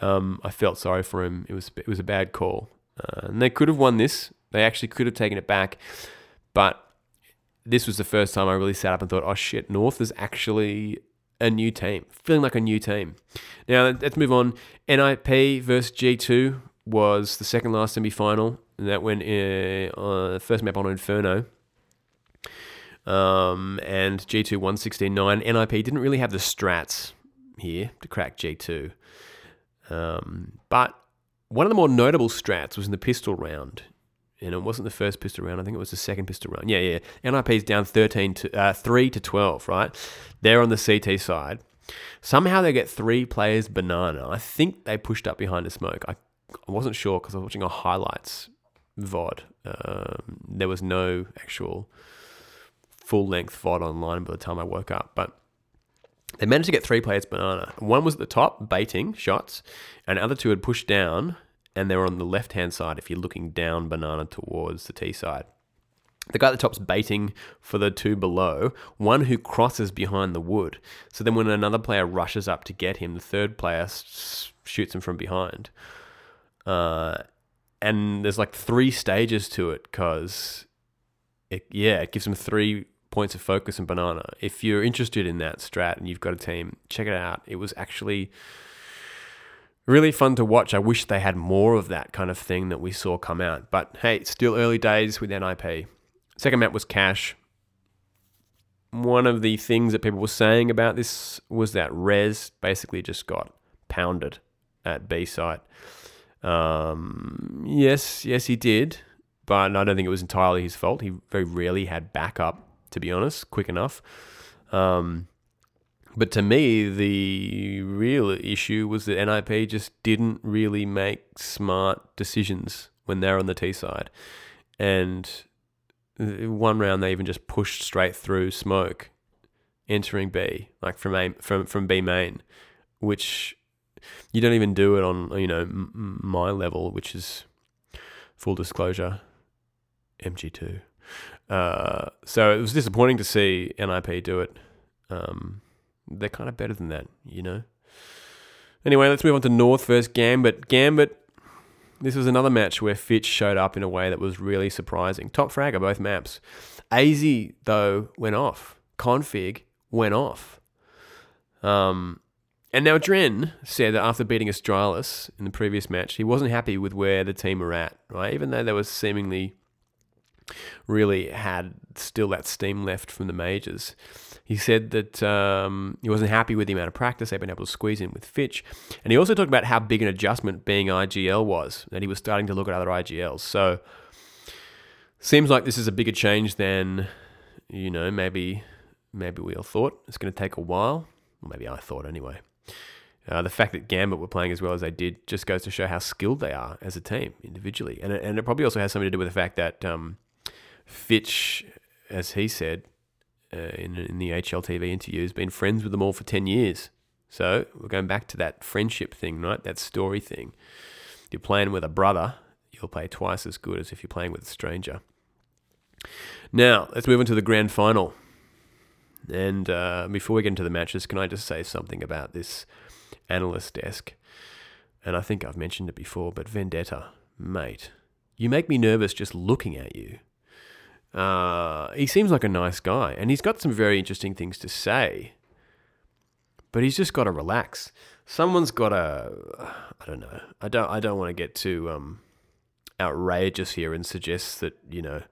Um, I felt sorry for him. It was it was a bad call, uh, and they could have won this. They actually could have taken it back, but this was the first time I really sat up and thought, "Oh shit, North is actually a new team, feeling like a new team." Now let's move on. NIP versus G2 was the second last semi final, and that went uh, first map on Inferno. Um, and G2 116.9. NIP didn't really have the strats here to crack G2. Um, but one of the more notable strats was in the pistol round. And it wasn't the first pistol round. I think it was the second pistol round. Yeah, yeah. NIP's down 13 to uh, 3 to 12, right? They're on the CT side. Somehow they get three players banana. I think they pushed up behind a smoke. I, I wasn't sure because I was watching a highlights VOD. Um, there was no actual full length VOD online by the time I woke up. But they managed to get three players banana. One was at the top, baiting shots, and the other two had pushed down, and they were on the left hand side if you're looking down banana towards the T side. The guy at the top's baiting for the two below, one who crosses behind the wood. So then when another player rushes up to get him, the third player shoots him from behind. Uh, and there's like three stages to it because, it, yeah, it gives them three points of focus and banana. If you're interested in that strat and you've got a team, check it out. It was actually really fun to watch. I wish they had more of that kind of thing that we saw come out. But hey, still early days with NIP. Second map was Cache. One of the things that people were saying about this was that Rez basically just got pounded at B site. Um, yes, yes, he did, but I don't think it was entirely his fault. He very rarely had backup to be honest, quick enough. Um, but to me, the real issue was that NIP just didn't really make smart decisions when they're on the T side. And one round, they even just pushed straight through smoke, entering B, like from A, from from B main, which you don't even do it on you know my level, which is full disclosure, MG two. Uh, so it was disappointing to see NIP do it. Um, they're kind of better than that, you know. Anyway, let's move on to North versus Gambit. Gambit, this was another match where Fitch showed up in a way that was really surprising. Top frag of both maps. aizy, though, went off. k0nfig went off. Um, and now Dren said that after beating Astralis in the previous match, he wasn't happy with where the team were at, right? Even though they were seemingly really had still that steam left from the majors. He said that um, he wasn't happy with the amount of practice they've been able to squeeze in with Fitch. And he also talked about how big an adjustment being IGL was, that he was starting to look at other IGLs. So, seems like this is a bigger change than, you know, maybe maybe we all thought. It's going to take a while. Well, maybe I thought anyway. Uh, the fact that Gambit were playing as well as they did just goes to show how skilled they are as a team individually. And and it probably also has something to do with the fact that um, Fitch, as he said uh, in, in the HLTV interview, has been friends with them all for 10 years. So we're going back to that friendship thing, right? That story thing. You're playing with a brother, you'll play twice as good as if you're playing with a stranger. Now, let's move on to the grand final. And uh, before we get into the matches, can I just say something about this analyst desk? And I think I've mentioned it before, but Vendetta, mate, you make me nervous just looking at you. Uh, he seems like a nice guy, and he's got some very interesting things to say but he's just got to relax. Someone's got to, I don't know. I don't. I don't want to get too um, outrageous here and suggest that you know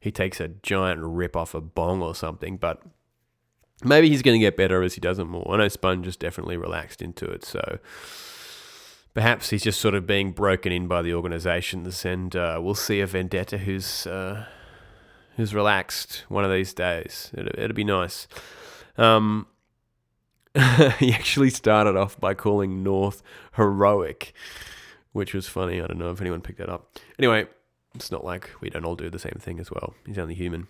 he takes a giant rip off a bong or something. But maybe he's going to get better as he does it more. I know Spunj is definitely relaxed into it, so perhaps he's just sort of being broken in by the organisations, and uh, we'll see a Vendetta who's uh, who's relaxed one of these days. It'll, it'll be nice. Um, [LAUGHS] he actually started off by calling North heroic, which was funny. I don't know if anyone picked that up. Anyway, it's not like we don't all do the same thing as well. He's only human.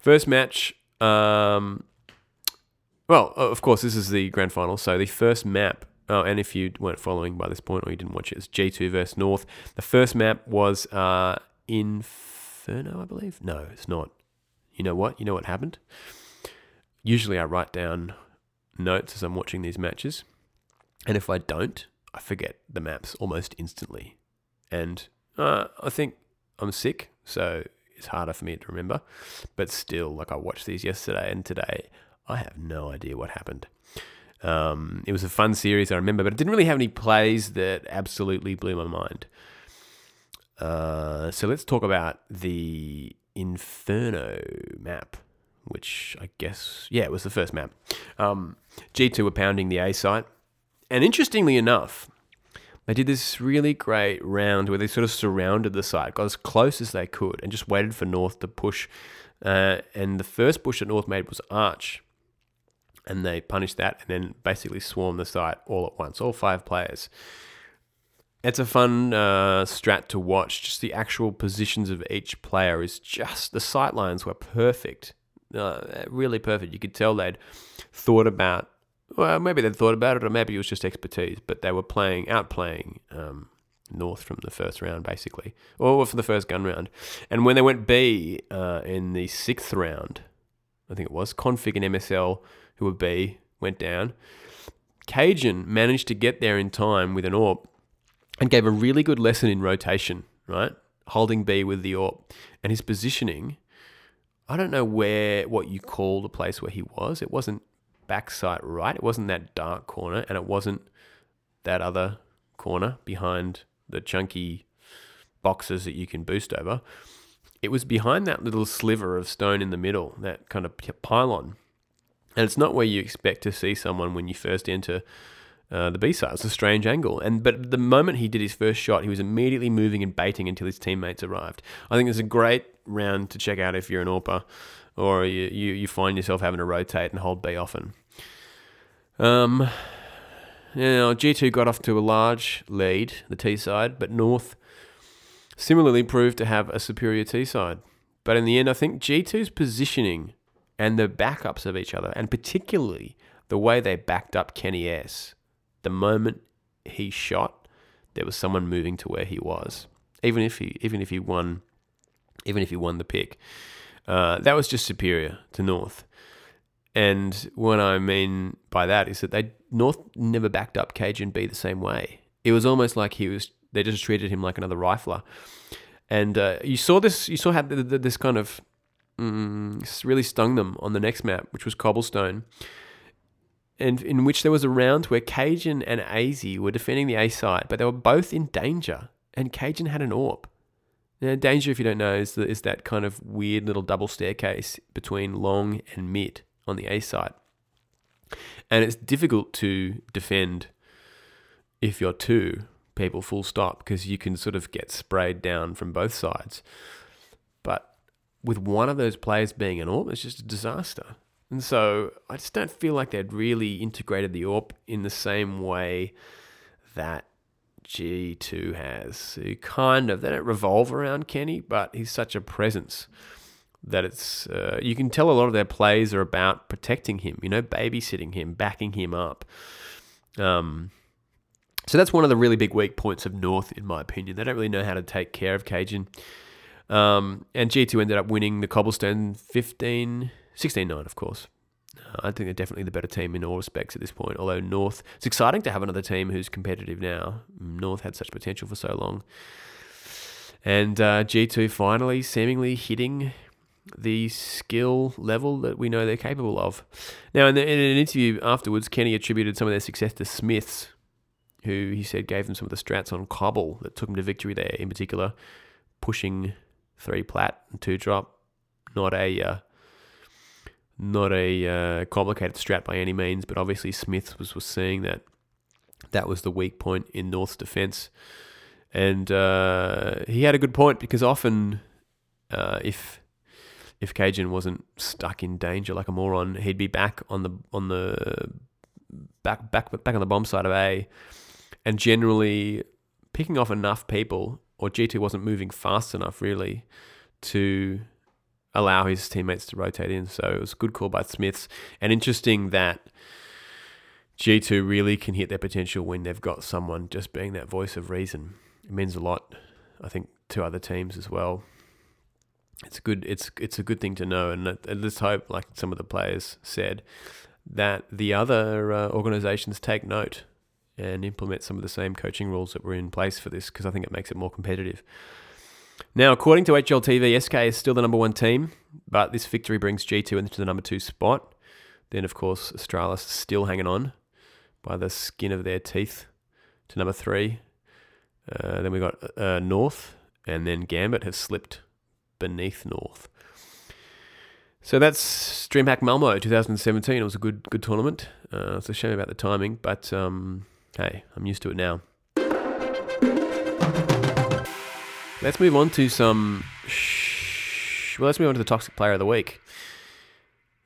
First match. Um, well, of course, this is the grand final. So the first map. Oh, and if you weren't following by this point or you didn't watch it, it's G2 versus North. The first map was uh, Inferno, I believe. No, it's not. You know what? You know what happened? Usually I write down notes as I'm watching these matches. And if I don't, I forget the maps almost instantly. And uh, I think I'm sick, so it's harder for me to remember. But still, like I watched these yesterday and today, I have no idea what happened. Um, it was a fun series, I remember, but it didn't really have any plays that absolutely blew my mind. Uh, so let's talk about the Inferno map which I guess, yeah, it was the first map. Um, G2 were pounding the A site. And interestingly enough, they did this really great round where they sort of surrounded the site, got as close as they could, and just waited for North to push. Uh, and the first push that North made was Arch. And they punish that and then basically swarm the site all at once, all five players. It's a fun uh, strat to watch. Just the actual positions of each player is just the sight lines were perfect uh, really perfect. You could tell they'd thought about, well, maybe they'd thought about it, or maybe it was just expertise, but they were playing, outplaying um, North from the first round, basically, or for the first gun round. And when they went B uh, in the sixth round, I think it was, k0nfig and MSL, who were B, went down. Cajun managed to get there in time with an AWP and gave a really good lesson in rotation, right? Holding B with the AWP. And his positioning I don't know where what you call the place where he was. It wasn't backside right. It wasn't that dark corner, and it wasn't that other corner behind the chunky boxes that you can boost over. It was behind that little sliver of stone in the middle, that kind of pylon. And it's not where you expect to see someone when you first enter uh, the B side. It's a strange angle. And but the moment he did his first shot, he was immediately moving and baiting until his teammates arrived. I think it's a great round to check out if you're an AWPer or you, you, you find yourself having to rotate and hold B often. Um, you know, G2 got off to a large lead, the T side, but North similarly proved to have a superior T side. But in the end, I think G2's positioning and the backups of each other, and particularly the way they backed up kennyS, the moment he shot, there was someone moving to where he was. Even if he even if he won even if he won the pick. Uh, that was just superior to North. And what I mean by that is that they North never backed up Cajun B the same way. It was almost like he was they just treated him like another rifler. And uh, you saw this you saw how this kind of mm, really stung them on the next map, which was Cobblestone. And in which there was a round where Cajun and aizy were defending the A side, but they were both in danger. And Cajun had an AWP. Now, danger, if you don't know, is, the, is that kind of weird little double staircase between long and mid on the A side. And it's difficult to defend if you're two people full stop because you can sort of get sprayed down from both sides. With one of those players being an AWP, it's just a disaster. And so I just don't feel like they'd really integrated the AWP in the same way that G2 has. Who kind of, they don't revolve around Kenny, but he's such a presence that it's uh, you can tell a lot of their plays are about protecting him, you know, babysitting him, backing him up. Um, so that's one of the really big weak points of North, in my opinion. They don't really know how to take care of Cajun. Um, and G2 ended up winning the Cobblestone 15, 16 9, of course. Uh, I think they're definitely the better team in all respects at this point. Although North, it's exciting to have another team who's competitive now. North had such potential for so long. And uh, G2 finally seemingly hitting the skill level that we know they're capable of. Now, in, the, in an interview afterwards, Kenny attributed some of their success to Smithzz, who he said gave them some of the strats on Cobble that took them to victory there, in particular, pushing three plat and two drop. Not a uh, not a uh, complicated strat by any means, but obviously Smithzz was, was seeing that that was the weak point in North's defence. And uh, he had a good point because often, uh, if if Cajun wasn't stuck in danger like a moron, he'd be back on the on the back back back on the bomb side of A, and generally picking off enough people, or G2 wasn't moving fast enough really to allow his teammates to rotate in. So it was a good call by Smithzz, and interesting that G2 really can hit their potential when they've got someone just being that voice of reason. It means a lot, I think, to other teams as well. It's good. It's it's a good thing to know, and let's hope, like some of the players said, that the other uh, organisations take note and implement some of the same coaching rules that were in place for this, because I think it makes it more competitive. Now, according to HLTV, SK is still the number one team, but this victory brings G2 into the number two spot. Then, of course, Astralis still hanging on by the skin of their teeth to number three. Uh, then we got uh, North, and then Gambit has slipped beneath North. So that's DreamHack Malmo 2017. It was a good good tournament. Uh, it's a shame about the timing, but um, hey, I'm used to it now. Let's move on to some. Sh- well, let's move on to the toxic player of the week.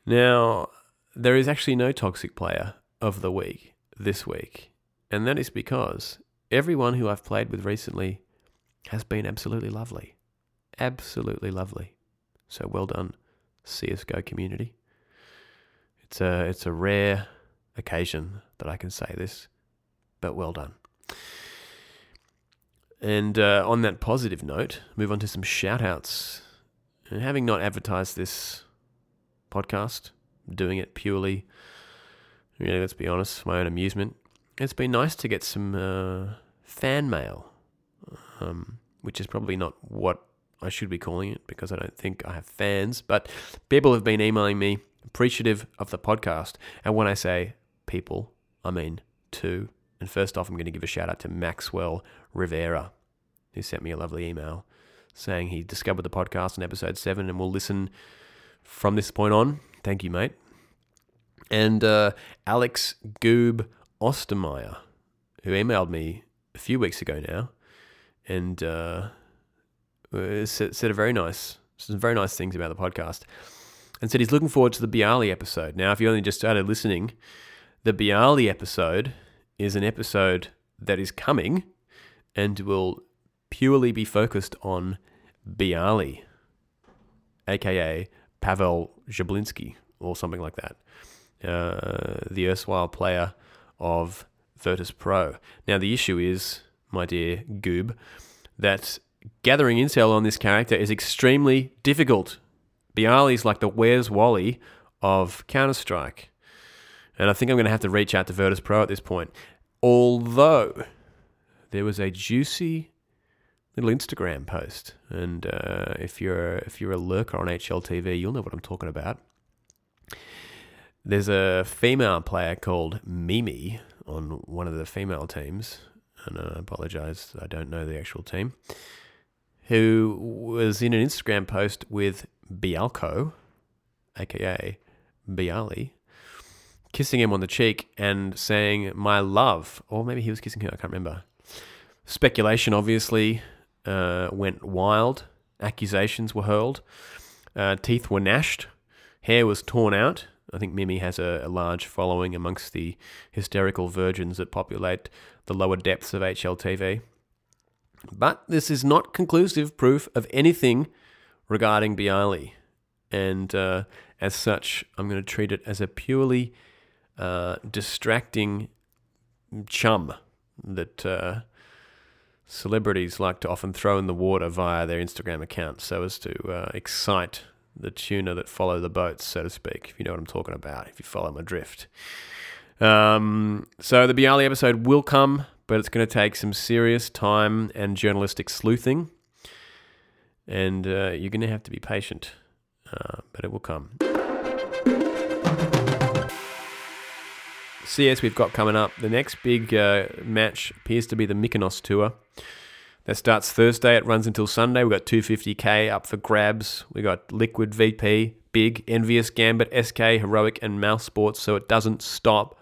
Now, there is actually no toxic player of the week this week, and that is because everyone who I've played with recently has been absolutely lovely. Absolutely lovely. So well done, CSGO community. It's a it's a rare occasion that I can say this, but well done. And uh, on that positive note, move on to some shout outs. And having not advertised this podcast, doing it purely, really, let's be honest, my own amusement, it's been nice to get some uh, fan mail, um, which is probably not what I should be calling it because I don't think I have fans, but people have been emailing me appreciative of the podcast. And when I say people, I mean two. And first off, I'm going to give a shout out to Maxwell Rivera, who sent me a lovely email saying he discovered the podcast in episode seven and will listen from this point on. Thank you, mate. And uh, Alex Goob Ostermeyer, who emailed me a few weeks ago now, and uh, said, said a very nice, some very nice things about the podcast, and said he's looking forward to the Byali episode. Now, if you only just started listening, the Byali episode is an episode that is coming and will purely be focused on Byali, aka Pavel Jablinski, or something like that, uh, the erstwhile player of Virtus Pro. Now, the issue is, my dear Goob, that gathering intel on this character is extremely difficult. Byali's like the Where's Wally of Counter Strike. And I think I'm going to have to reach out to Virtus Pro at this point. Although there was a juicy little Instagram post, and uh, if you're if you're a lurker on HLTV, you'll know what I'm talking about. There's a female player called Mimi on one of the female teams, and I apologize, I don't know the actual team, who was in an Instagram post with Bialko, aka Byali, kissing him on the cheek and saying, My love. Or maybe he was kissing her, I can't remember. Speculation, obviously, uh, went wild. Accusations were hurled. Uh, teeth were gnashed. Hair was torn out. I think Mimi has a, a, large following amongst the hysterical virgins that populate the lower depths of HLTV. But this is not conclusive proof of anything regarding Byali. and uh, as such, I'm going to treat it as a purely uh, distracting chum that uh, celebrities like to often throw in the water via their Instagram account so as to uh, excite the tuna that follow the boats, so to speak, if you know what I'm talking about, if you follow my drift. Um, so the Byali episode will come, but it's going to take some serious time and journalistic sleuthing. And uh, you're going to have to be patient, uh, but it will come. CS we've got coming up. The next big uh, match appears to be the Mykonos Tour. That starts Thursday. It runs until Sunday. We've got 250k up for grabs. We got Liquid VP, Big, EnVyUs, Gambit, SK, Heroic, and mousesports. So it doesn't stop.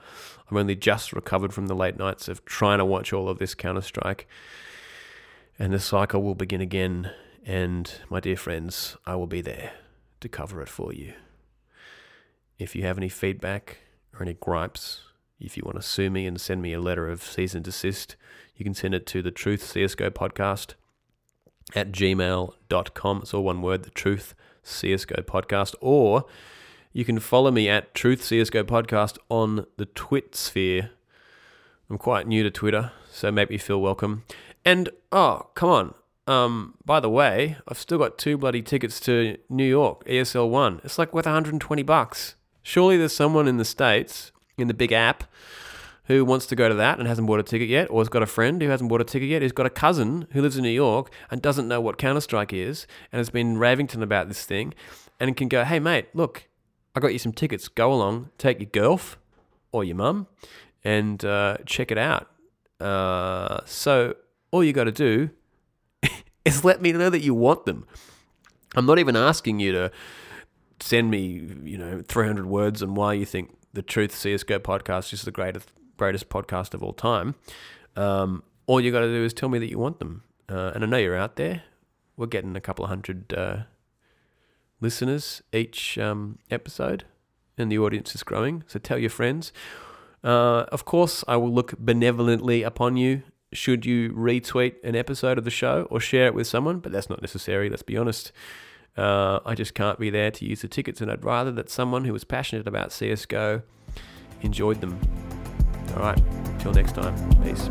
I'm only just recovered from the late nights of trying to watch all of this Counter Strike. And the cycle will begin again. And my dear friends, I will be there to cover it for you. If you have any feedback or any gripes, if you want to sue me and send me a letter of cease and desist, you can send it to the Truth CSGO podcast at gmail.com. It's all one word, the Truth CSGO podcast. Or you can follow me at Truth CSGO podcast on the Twit sphere. I'm quite new to Twitter, so make me feel welcome. And oh, come on. Um, by the way, I've still got two bloody tickets to New York, ESL One. It's like worth 120 bucks. Surely there's someone in the States in the big app who wants to go to that and hasn't bought a ticket yet, or has got a friend who hasn't bought a ticket yet, who's got a cousin who lives in New York and doesn't know what Counter Strike is and has been raving to them about this thing and can go, hey, mate, look, I got you some tickets. Go along, take your girlf or your mum and uh, check it out. Uh, so all you got to do [LAUGHS] is let me know that you want them. I'm not even asking you to send me, you know, 300 words on why you think the Truth CSGO podcast is the greatest greatest podcast of all time. Um, all you got to do is tell me that you want them, uh, and I know you're out there. We're getting a couple of hundred uh, listeners each um, episode, and the audience is growing. So tell your friends. Uh, of course, I will look benevolently upon you should you retweet an episode of the show or share it with someone, but that's not necessary. Let's be honest. Uh, I just can't be there to use the tickets, and I'd rather that someone who was passionate about CSGO enjoyed them. All right, till next time. Peace.